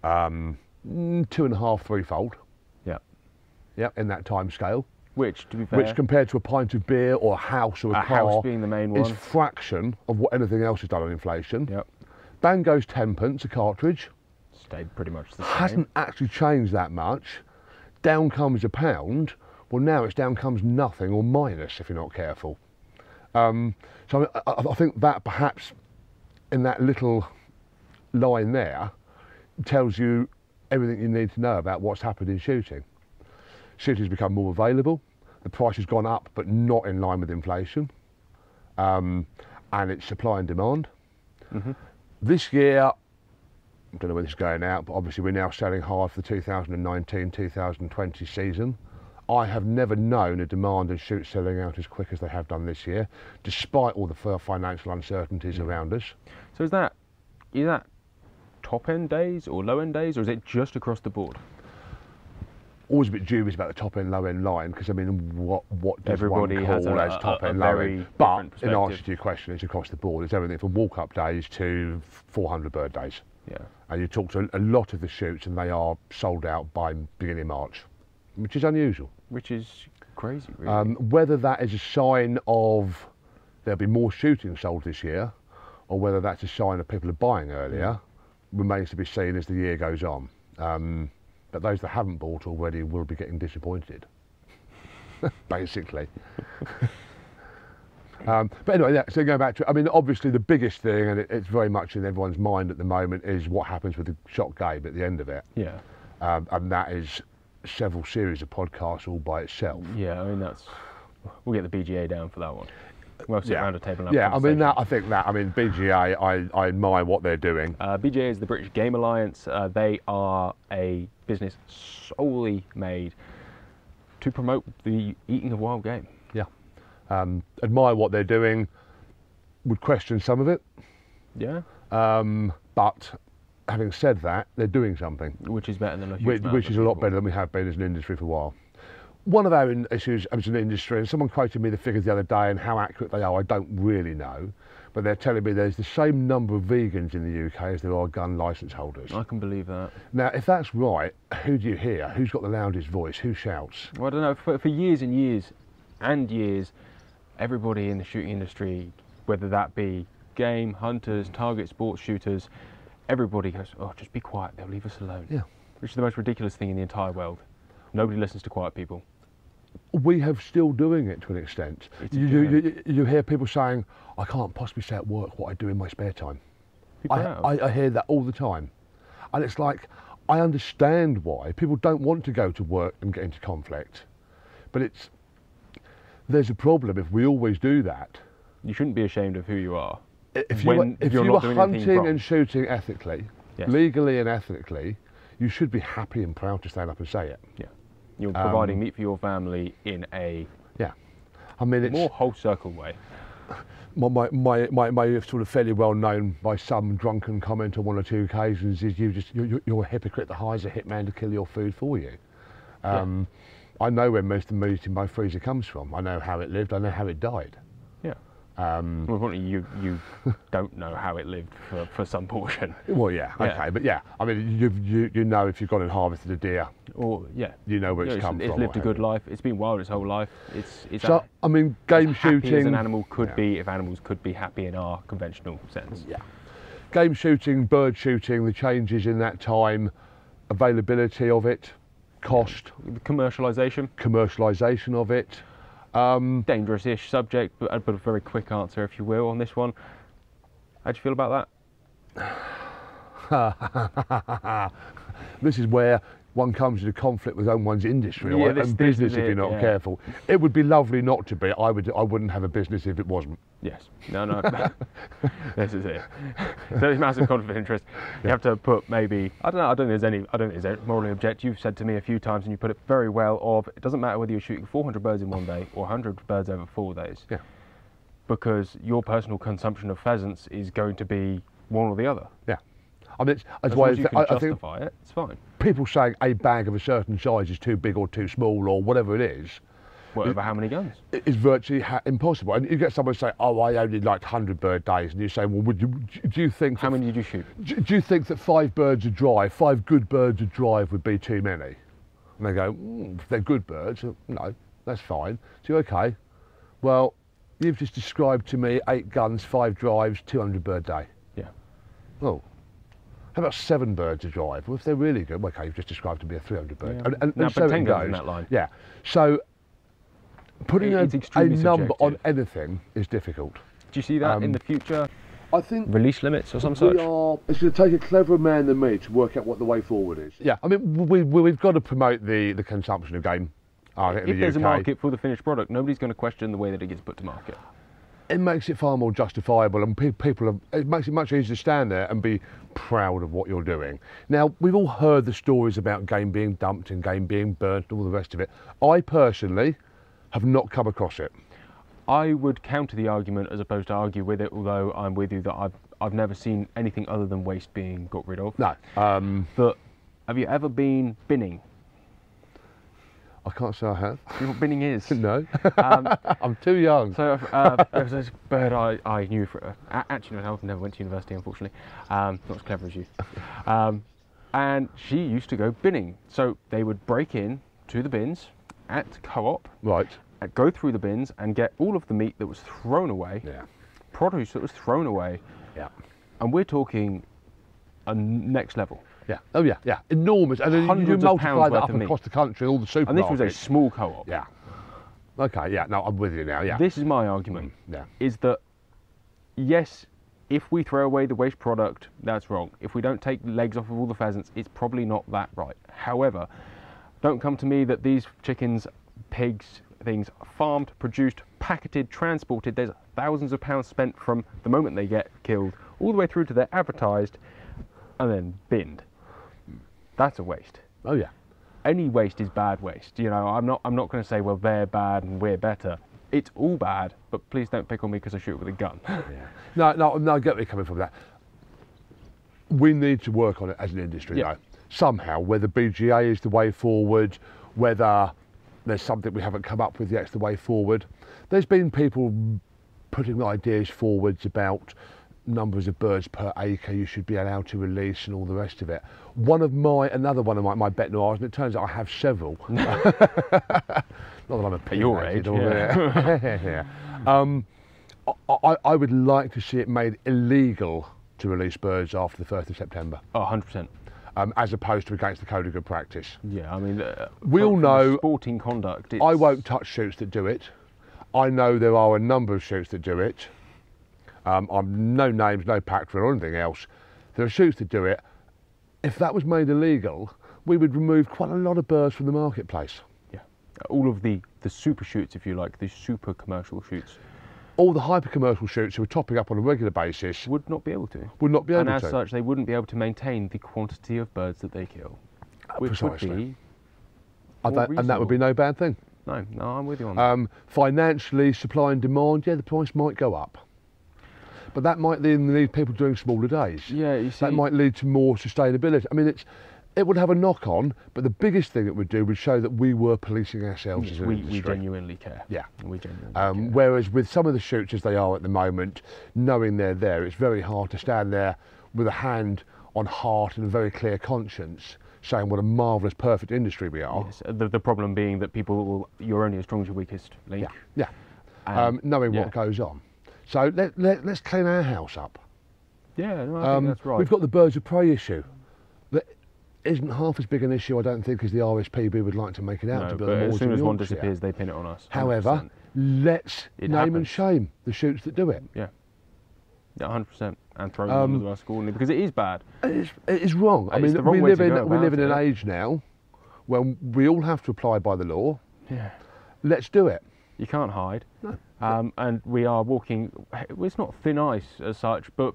um, mm, two and a half threefold Yeah. Yep, in that time scale. Which, to be fair, Which compared to a pint of beer or a house or a, a car house being the main one, is fraction of what anything else has done on inflation. Yep. Bango's 10 pence a cartridge. Stayed pretty much the same. Hasn't actually changed that much. Down comes a pound. Well, now it's down comes nothing or minus if you're not careful. Um, so I, I, I think that perhaps in that little line there tells you everything you need to know about what's happened in shooting. Shooting's become more available. The price has gone up, but not in line with inflation. Um, and it's supply and demand. This year, I don't know where this is going out, but obviously we're now selling hard for the 2019-2020 season. I have never known a demand and shoot selling out as quick as they have done this year, despite all the financial uncertainties mm. around us. So is that is that top end days or low end days, or is it just across the board? Always a bit dubious about the top end, low end line because I mean, what what does Everybody one has call a- as top a end, low end? But in answer to your question, it's across the board. It's everything from walk up days to 400 bird days. Yeah. And you talk to a lot of the shoots, and they are sold out by beginning of March, which is unusual. Which is crazy, really. Um, whether that is a sign of there'll be more shooting sold this year, or whether that's a sign of people are buying earlier, remains to be seen as the year goes on. Um, but those that haven't bought already will be getting disappointed, (laughs) basically. (laughs) um, but anyway, yeah, so going back to, I mean, obviously the biggest thing, and it, it's very much in everyone's mind at the moment, is what happens with the shot game at the end of it, yeah. um, and that is several series of podcasts all by itself. Yeah, I mean that's we'll get the BGA down for that one. We'll sit around a table and yeah, I mean that. I think that. I mean BGA. I, I admire what they're doing. Uh, BGA is the British Game Alliance. Uh, they are a business solely made to promote the eating of wild game. Yeah, um, admire what they're doing. Would question some of it, Yeah, um, but having said that, they're doing something, which is better than a huge which, which is a lot people. better than we have been as an industry for a while. One of our issues as an industry, and someone quoted me the figures the other day, and how accurate they are, I don't really know. But they're telling me there's the same number of vegans in the UK as there are gun licence holders. I can believe that. Now, if that's right, who do you hear? Who's got the loudest voice? Who shouts? Well, I don't know. For, for years and years and years, everybody in the shooting industry, whether that be game hunters, target sports shooters, everybody goes, "Oh, just be quiet. They'll leave us alone." Yeah. Which is the most ridiculous thing in the entire world. Nobody listens to quiet people. we have still doing it to an extent. You, you, you, hear people saying, I can't possibly say at work what I do in my spare time. I, have. I, I hear that all the time. And it's like, I understand why. People don't want to go to work and get into conflict. But it's, there's a problem if we always do that. you shouldn't be ashamed of who you are. If you, When- were, if you not were doing hunting and shooting ethically, Yes. legally and ethically, you should be happy and proud to stand up and say it. Yeah. You're Um, providing meat for your family in a Yeah. I mean, it's, more whole circle way. (laughs) my, my, my, my, sort of fairly well known by some drunken comment on one or two occasions is you just you're, you're a hypocrite that hires a hitman to kill your food for you. Um, I know where most of the meat in my freezer comes from. I know how it lived. I know how it died. Um, Well, you you (laughs) don't know how it lived for, for some portion. (laughs) well, yeah, Yeah. okay, but yeah, I mean, you, you you know if you've gone and harvested a deer, Or yeah. you know where Yeah, it's come it's from. It's lived a good life. It's been wild its whole life. It's it's So a- I mean, game as happy shooting. as an animal could Yeah. be if animals could be happy in our conventional sense. Yeah. Game shooting, bird shooting, the changes in that time, availability of it, cost, The commercialization, commercialisation of it. Um, dangerous-ish subject, but, but a very quick answer, if you will, on this one. How do you feel about that? (laughs) this is where one comes into conflict with own one's industry Yeah, or, this- and business if you're not yeah. careful. It would be lovely not to be. I would. I wouldn't have a business if it wasn't. Yes. No, no. (laughs) this is it. So there's massive conflict of interest. You have to put maybe I don't know. I don't think there's any. I don't think there's any morally object. You've said to me a few times, and you put it very well. Of it doesn't matter whether you're shooting 400 birds in one day or 100 birds over four days. Yeah. Because your personal consumption of pheasants is going to be one or the other. Yeah. I mean, it's, as As well as as you can I, I think it, it's fine. people saying a bag of a certain size is too big or too small or whatever it is Whatever, how many guns? It's virtually ha- impossible. And you get someone say, "Oh, I only liked 100 bird days," and you say, "Well, would you? Do you think? How that- many did you shoot? Do do you think that five birds a drive, five good birds a drive, would be too many? And they go, mm, they're good birds. Uh, No, that's fine. So you're okay. Well, you've just described to me eight guns, five drives, 200 bird day. Yeah. Oh. How about seven birds a drive? Well, if they're really good, okay, you've just described to be a 300 bird. Yeah. And, and, Now, and but so it 10 guns in goes. that line. Yeah. So putting It- a, a number on anything is difficult. Do you see that in Um, the future? I think Release limits or some such? are. It's going to take a cleverer man than me to work out what the way forward is. Yeah, I mean, we, we, we've got to promote the, the consumption of game. I think in If the there's a market for the finished product, nobody's going to question the way that it gets put to market. It makes it far more justifiable and pe- people are, it makes it much easier to stand there and be proud of what you're doing now we've all heard the stories about game being dumped and game being burnt and all the rest of it i personally have not come across it I would counter the argument as opposed to argue with it, although I'm with you that I've, I've never seen anything other than waste being got rid of. no um, But have you ever been binning? I can't say i have you know what binning is? (laughs) no Um, (laughs) i'm too young So uh, there was this bird I, I knew for uh, actually myself never went to university unfortunately, um, not as clever as you. Um, and she used to go binning. So they would break in to the bins at co-op, right uh, go through the bins and get all of the meat that was thrown away, yeah produce that was thrown away, yeah and we're talking a next level. Yeah oh yeah yeah enormous and then you multiply that up across the country all the supermarkets And this was a small co-op. yeah okay yeah no i'm with you now yeah This is my argument. Mm, yeah is that yes, if we throw away the waste product, that's wrong. If we don't take legs off of all the pheasants, it's probably not that right. However, don't come to me that these chickens, pigs, things are farmed, produced, packeted, transported. There's thousands of pounds spent from the moment they get killed all the way through to they're advertised and then binned. That's a waste. oh yeah Any waste is bad waste. You know, I'm not. I'm not going to say, well, they're bad and we're better. It's all bad, but please don't pick on me because I shoot with a gun. (laughs) Yeah. No, no, no, I get where you're coming from that. We need to work on it as an industry, Yeah. though. Somehow, whether BGA is the way forward, whether there's something we haven't come up with yet's the way forward. There's been people putting ideas forwards about numbers of birds per acre you should be allowed to release and all the rest of it. One of my, another one of my, my bet noirs, and it turns out I have several. (laughs) Not that I'm a your pinhead, age, or- (laughs) yeah. um, I, I, would like to see it made illegal to release birds after the 1st of September, Oh, 100%. um, as opposed to against the code of good practice. Yeah, I mean, uh, We all know- sporting conduct. It's, I won't touch shoots that do it. I know there are a number of shoots that do it. Um, I'm no names, no pact or anything else. There are shoots that do it. If that was made illegal, we would remove quite a lot of birds from the marketplace. Yeah, all of the the super shoots, if you like, the super commercial shoots, All the hyper commercial shoots who are topping up on a regular basis would not be able to. would not be able to. and as to. such, they wouldn't be able to maintain the quantity of birds that they kill, which precisely. would be. and, that, and that would be no bad thing. No, no, I'm with you on that. Um, financially, supply and demand, yeah, the price might go up. But that might then lead people doing smaller days. yeah, you see, that might lead to more sustainability. I mean, it's it would have a knock on, but the biggest thing it would do would show that we were policing ourselves yes, as an we, we genuinely care. Yeah. we genuinely Um, care. whereas with some of the shoots as they are at the moment, knowing they're there, it's very hard to stand there with a hand on heart and a very clear conscience, saying what a marvellous, perfect industry we are. Yes, the, the problem being that people will, you're only as strong as your weakest link. Yeah, yeah. Um, knowing yeah. what goes on. So let, let, let's clean our house up. Yeah, no, I Um, think that's right. We've got the birds of prey issue. That isn't half as big an issue, I don't think, as the RSPB would like to make it out no, to be. but as soon as one disappears, they pin it on us. However, 100%. let's It name and shame the shoots that do it. yeah, Yeah, 100%, and throw them Um, under the bus accordingly because it is bad. It is, it is wrong. I It's mean, we way live in we live in an it. age now when we all have to apply by the law. Yeah. Let's do it. You can't hide. Um, and we are walking, it's not thin ice as such, but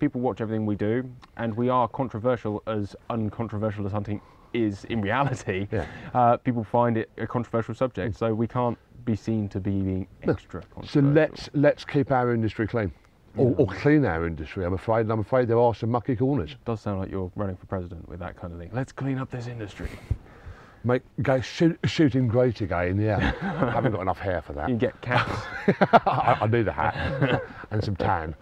people watch everything we do, and we are controversial as uncontroversial as hunting is in reality. Yeah. Uh, people find it a controversial subject, so we can't be seen to be being extra So controversial. let's let's keep our industry clean, or, or clean our industry. I'm afraid, I'm afraid there are some mucky corners. It does sound like you're running for president with that kind of thing. Let's clean up this industry. Make go shoot, shooting great again. Yeah, I haven't got enough hair for that. (laughs) You get cats. (laughs) I, I need a hat (laughs) and some tan.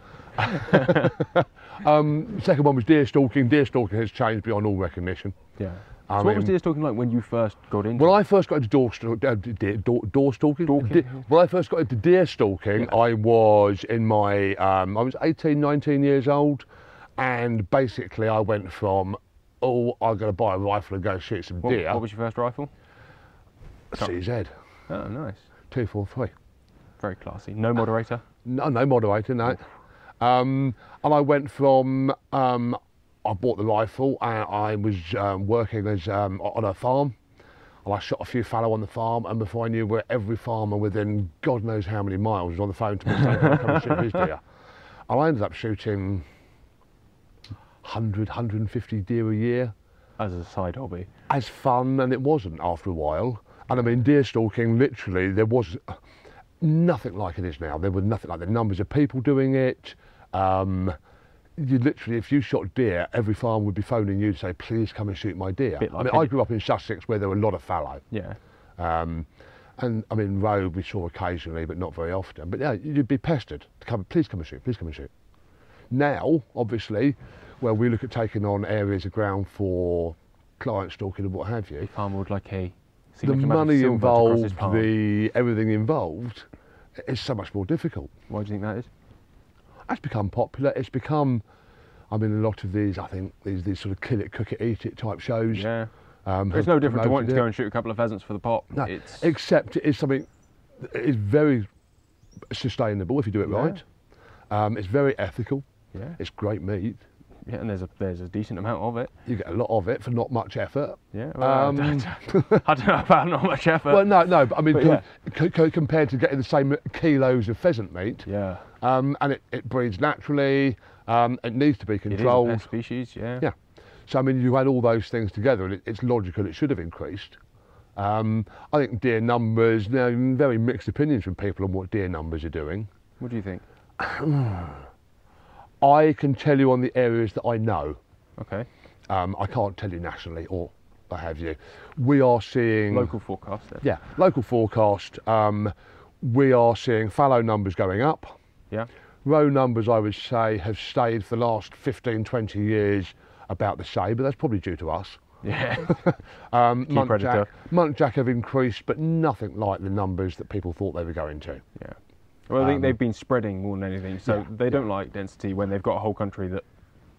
um, second one was deer stalking. Deer stalking has changed beyond all recognition. yeah. I so what was deer stalking like when you first got into? When it? I first got into door, uh, deer, door, door stalking, Stalking, Deer- when I first got into deer stalking, I was in my, um, I was 18, 19 years old, and basically I went from, oh, I'm going to buy a rifle and go shoot some what, deer, what was your first rifle? CZ, Oh, nice. 243. Very classy. No moderator. No, no moderator, no. Um, and I went from, um, I bought the rifle and I was um, working as um, on a farm. And I shot a few fallow on the farm, and before I knew where every farmer within God knows how many miles was on the phone to me saying, come and shoot his deer?" (laughs) And I ended up shooting 100, 150 deer a year as a side hobby. as fun, and it wasn't after a while. And I mean, deer stalking, literally, there was nothing like it is now. There was nothing like the numbers of people doing it. Um, you literally, if you shot deer, every farm would be phoning you to say, please come and shoot my deer. Bit I mean, I grew up in Sussex where there were a lot of fallow. Yeah. Um, and I mean, roe we saw occasionally, but not very often. But yeah, you'd be pestered to come, please come and shoot, please come and shoot. Now, obviously, where we look at taking on areas of ground for client stalking and what have you, would like a the significant amount of money silver to cross his involved, the everything involved, is so much more difficult. Why do you think that is? It's become popular. It's become, I mean, a lot of these, I think, these these sort of kill it, cook it, eat it type shows. Yeah. Um, It's no different to wanting to go and shoot a couple of pheasants for the pot. No, It's except it is something is very sustainable if you do it Yeah. right. Um, it's very ethical. yeah, It's great meat. Yeah, and there's a there's a decent amount of it. You get a lot of it for not much effort. Yeah. Well, Um, I, don't, (laughs) I don't know about not much effort. well, no, no, but I mean, but com- co- co- compared to getting the same kilos of pheasant meat, yeah. um, and it, it breeds naturally. Um, it needs to be It is controlled. species. Yeah. Yeah. So I mean, you add all those things together, and it, it's logical. It should have increased. Um, I think deer numbers. Now, very mixed opinions from people on what deer numbers are doing. What do you think? (sighs) (sighs) I can tell you on the areas that I know. Okay. Um, I can't tell you nationally or what have you. We are seeing Local forecast. Then. Yeah, local forecast. Um, we are seeing fallow numbers going up. Yeah. Roe numbers, I would say, have stayed for the last 15, 20 years about the same, but that's probably due to us. Yeah. (laughs) Um. Muntjac, Muntjac have increased, but nothing like the numbers that people thought they were going to. yeah. Well, I think Um, they've been spreading more than anything, so Yeah, they don't like density when they've got a whole country that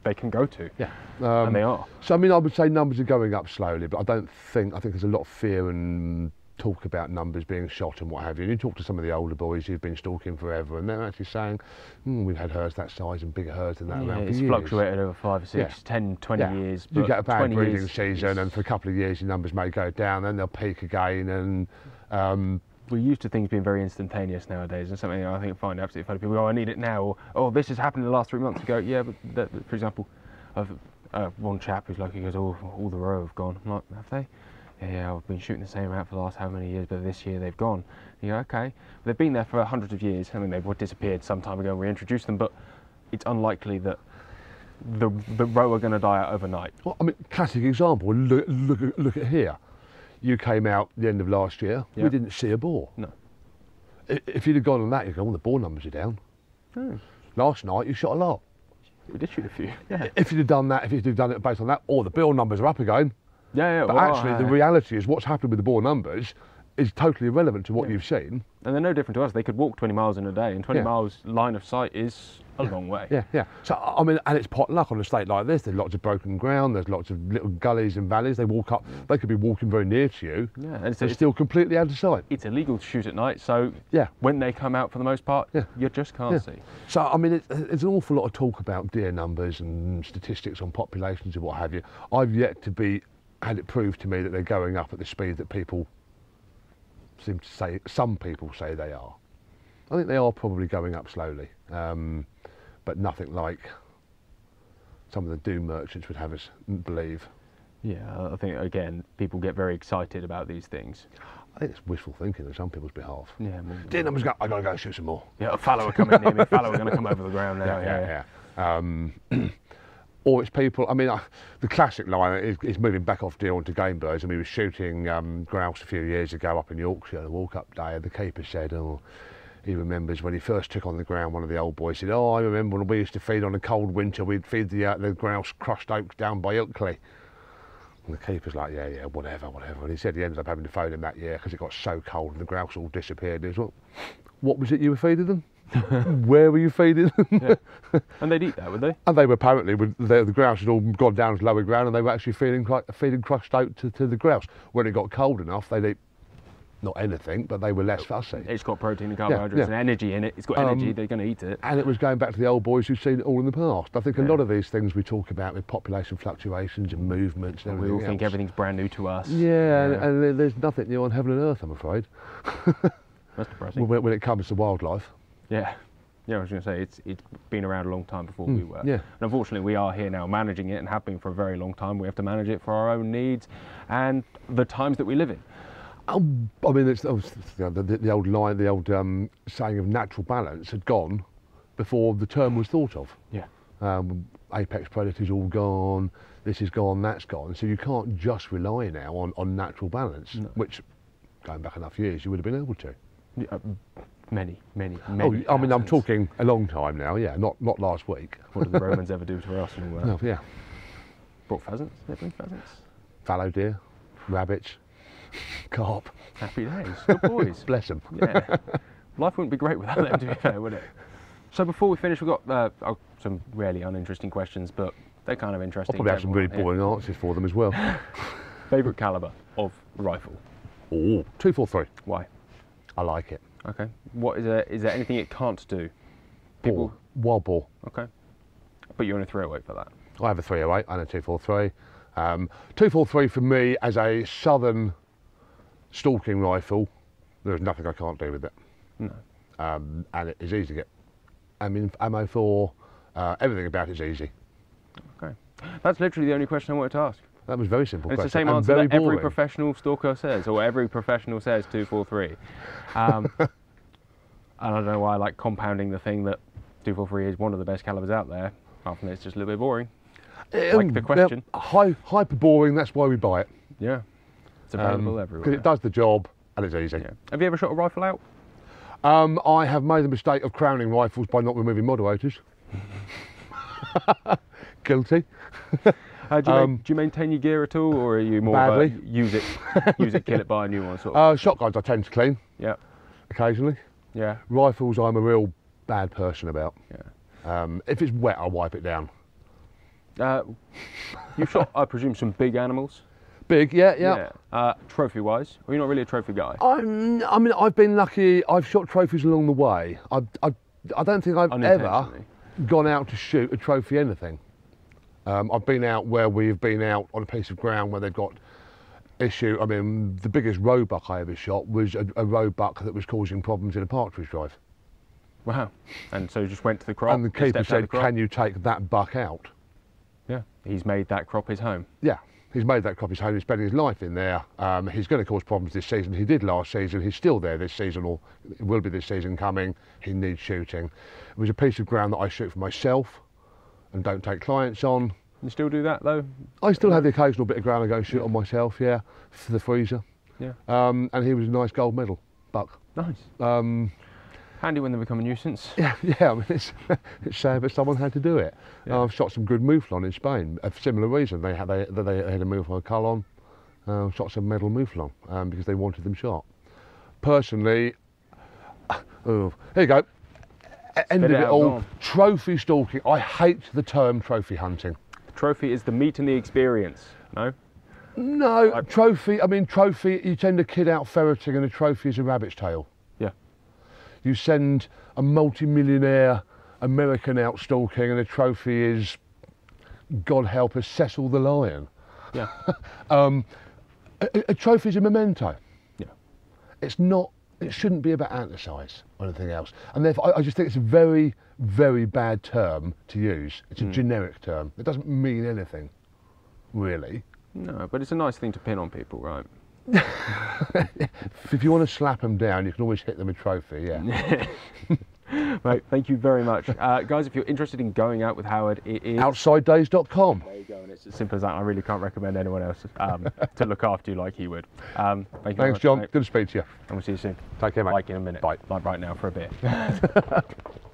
they can go to, Yeah. Um, and they are. So I mean, I would say numbers are going up slowly, but I don't think I think there's a lot of fear and talk about numbers being shot and what have you. And you talk to some of the older boys who've been stalking forever, and they're actually saying, hmm, "We've had herds that size and bigger herds than that Yeah, around for it's years." fluctuated over five, six, Yeah. 10, 20 Yeah. years. You get a bad breeding years season, and for a couple of years, your numbers may go down, then they'll peak again, and um, we're used to things being very instantaneous nowadays, and something I think I find absolutely funny. People go, "I need it now," or "Oh, this has happened in the last three months." You go, "Yeah, but that, for example, I've uh, one chap who's like, he goes, "Oh, all the roe have gone." I'm like, "Have they?" Yeah, yeah, I've been shooting the same amount for the last how many years, but this year they've gone. You go, "Okay," they've been there for hundreds of years. I mean, they've disappeared some time ago, and we introduced them, but it's unlikely that the the roe are going to die out overnight. well, I mean, classic example. Look, look, look at here. You came out the end of last year. Yeah. We didn't see a boar. No. If you'd have gone on that, you'd go, "Oh, the boar numbers are down." Oh, Last night, you shot a lot. we did shoot a few. Yeah. If you'd have done that, if you'd have done it based on that, or the bill numbers are up again. Yeah, yeah. But well, actually, the reality is what's happened with the boar numbers is totally irrelevant to what Yeah. you've seen. and they're no different to us. They could walk 20 miles in a day, and 20 Yeah. miles line of sight is a long way. Yeah, yeah. So I mean, and it's pot luck on a state like this. There's lots of broken ground. There's lots of little gullies and valleys. They walk up. They could be walking very near to you. Yeah, and it's, They're it's, still completely out of sight. it's illegal to shoot at night, so Yeah. when they come out for the most part, Yeah. you just can't Yeah. see. So I mean, it's, there's an awful lot of talk about deer numbers and statistics on populations and what have you. I've yet to be had it proved to me that they're going up at the speed that people seem to say. Some people say they are. I think they are probably going up slowly, um, but nothing like some of the doom merchants would have us believe. Yeah, I think again, people get very excited about these things. I think it's wishful thinking on some people's behalf. Yeah, Deer numbers go. I gotta go shoot some more. yeah, a fallow are coming near me. Fallow are going to come over the ground now. (laughs) Yeah, yeah, yeah. Um, (clears throat) or it's people. I mean, uh, the classic line is, is moving back off deer onto game birds. And we were shooting um, grouse a few years ago up in Yorkshire. The walk-up day, and the keeper said, "Oh." He remembers when he first took on the ground. One of the old boys said, "Oh, I remember when we used to feed on a cold winter. We'd feed the uh, the grouse crushed oaks down by Ilkley." And the keeper's like, yeah, yeah, whatever, whatever. And he said he ended up having to phone him that year because it got so cold and the grouse all disappeared. He was like, what was it you were feeding them? (laughs) Where were you feeding them? Yeah. (laughs) And they'd eat that, would they? And they were apparently, the, the grouse had all gone down to lower ground and they were actually feeding, feeding crushed oat to, to the grouse. When it got cold enough, they'd eat not anything, but they were less fussy. It's got protein and carbohydrates yeah. and energy in it. It's got energy. Um, they're going to eat it. And it was going back to the old boys who've seen it all in the past. I think a lot of these things we talk about with population fluctuations and movements and We all think else. everything's brand new to us. Yeah, And, Yeah. and there- there's nothing new on heaven and earth, I'm afraid, (laughs) That's depressing. when, when it comes to wildlife. Yeah. Yeah, I was going to say it's it's been around a long time before we Mm, were. yeah. And unfortunately, we are here now managing it and have been for a very long time. We have to manage it for our own needs and the times that we live in. Oh, I mean, it's, oh, the, the, the old line, the old um, saying of natural balance had gone before the term was thought of. Yeah. Um, apex predators all gone, this is gone, that's gone. So you can't just rely now on, on natural balance, No. which, going back enough years, you would have been able to. Yeah, uh, many, many, Oh, many. I mean, I'm talking a long time now, yeah, not, not last week. What did the (laughs) Romans ever do to us? And all that? No, yeah, Brought pheasants. They bring pheasants. fallow deer, rabbits, carp, Happy days. Good boys. (laughs) bless them. yeah. Life wouldn't be great without them, to be fair, would it? So before we finish, we've got uh, oh, some really uninteresting questions, but they're kind of interesting. I'll probably have some really boring answers for them as well. (laughs) Favourite calibre of rifle? Oh, two, four, three. Why? I like it. Okay. What is there? Is there anything it can't do? Boar, wild boar. Okay. But you're on a 308 for that. I have a 308 and a 243. Um, 243 for me as a southern stalking rifle, there's nothing I can't do with it. No. Um, and it is easy to get. I mean, ammo for, uh, everything about it's easy. Okay. That's literally the only question I wanted to ask. That was very simple It's the same and answer that every professional stalker says, or every professional says 243. Um, (laughs) and I don't know why I like compounding the thing that 243 is one of the best calibers out there. From it's just a little bit boring. like the Um, question. High, hyper boring, that's why we buy it. Yeah. Available Because everywhere. it does the job and it's easy. Yeah. Have you ever shot a rifle out? Um, I have made the mistake of crowning rifles by not removing moderators. (laughs) Guilty. Uh, do, you Um, ma- do you maintain your gear at all, or are you more Badly. of a use it, (laughs) use it, kill it, buy a new one sort of? Uh, shotguns I tend to clean yeah, occasionally. yeah, Rifles I'm a real bad person about. yeah. Um, if it's wet, I'll wipe it down. Uh, you shot, I presume, some big animals. Big, yeah, yeah. Uh, trophy-wise, or you're not really a trophy guy? I'm, I mean, I've been lucky. I've shot trophies along the way. I, I, I don't think I've ever gone out to shoot a trophy anything. Um, I've been out where we've been out on a piece of ground where they've got issue. I mean, the biggest roebuck I ever shot was a, a roebuck that was causing problems in a partridge drive. Wow. And so you just went to the crop. and the you keeper out the said, "Can you take that buck out?" Yeah. He's made that crop his home. Yeah, he's made that crop his home. He's spent his life in there. Um, he's going to cause problems this season. He did last season. He's still there this season, or will be this season coming. He needs shooting. It was a piece of ground that I shoot for myself and don't take clients on. You still do that though? I still have the occasional bit of ground I go shoot on myself, yeah, for the freezer. Yeah. Um, and he was a nice gold medal buck. Nice. Um, Handy when they become a nuisance. (laughs) yeah, yeah. I mean, it's, (laughs) it's sad, but someone had to do it. Yeah. I've shot some good mouflon in Spain. A similar reason they had they, they had a mouflon colon. Uh, shot some medal mouflon um, because they wanted them shot. Personally, (sighs) oh, here you go. End of it it all. on. Trophy stalking. I hate the term trophy hunting. Trophy is the meat and the experience. No? No, I- trophy. I mean, trophy. You send a kid out ferreting, and a trophy is a rabbit's tail. You send a multi-millionaire American out stalking, and the trophy is, God help us, Cecil the lion. Yeah. (laughs) Um, a, a- is a memento. Yeah. It's not. It shouldn't be about antler size or anything else. And therefore, I, I just think it's a very, very bad term to use. It's a generic term. It doesn't mean anything, really. No, but it's a nice thing to pin on people, right? (laughs) If you want to slap them down, you can always hit them with trophy. Yeah. (laughs) Right, thank you very much. Uh, guys, if you're interested in going out with Howard, it is. OutsideDays.com. There you go, and it's as simple as that. I really can't recommend anyone else um, to look after you like he would. Um, thank you very Thanks, much, John. mate, Good to speak to you. And we'll see you soon. Take care, mate. Like in a minute. Bye. Like right now for a beer. (laughs)